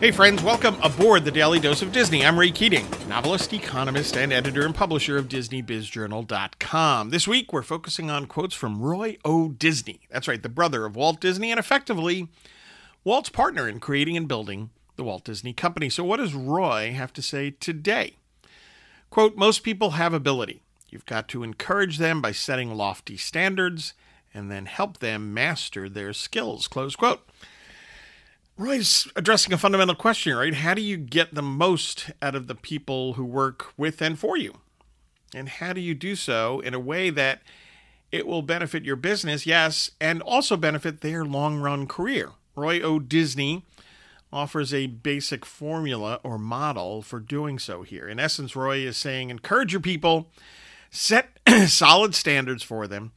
Hey, friends, welcome aboard the Daily Dose of Disney. I'm Ray Keating, novelist, economist, and editor and publisher of DisneyBizJournal.com. This week, we're focusing on quotes from Roy O. Disney. That's right, the brother of Walt Disney, and effectively, Walt's partner in creating and building the Walt Disney Company. So, what does Roy have to say today? Quote Most people have ability. You've got to encourage them by setting lofty standards and then help them master their skills. Close quote. Roy's addressing a fundamental question, right? How do you get the most out of the people who work with and for you? And how do you do so in a way that it will benefit your business, yes, and also benefit their long run career? Roy O. Disney offers a basic formula or model for doing so here. In essence, Roy is saying encourage your people, set solid standards for them,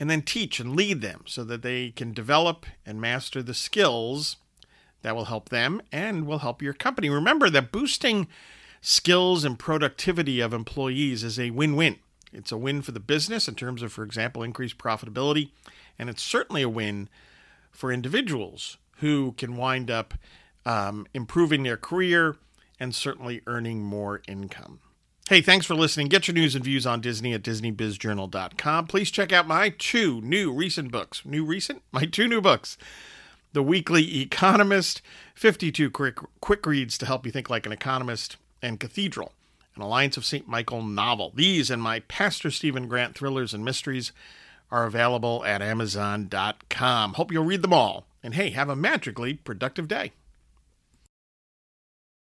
and then teach and lead them so that they can develop and master the skills that will help them and will help your company. Remember that boosting skills and productivity of employees is a win win. It's a win for the business in terms of, for example, increased profitability, and it's certainly a win for individuals who can wind up um, improving their career and certainly earning more income. Hey, thanks for listening. Get your news and views on Disney at DisneyBizJournal.com. Please check out my two new recent books. New recent? My two new books. The Weekly Economist, 52 quick, quick reads to help you think like an economist, and Cathedral, an Alliance of St. Michael novel. These and my Pastor Stephen Grant thrillers and mysteries are available at Amazon.com. Hope you'll read them all. And hey, have a magically productive day.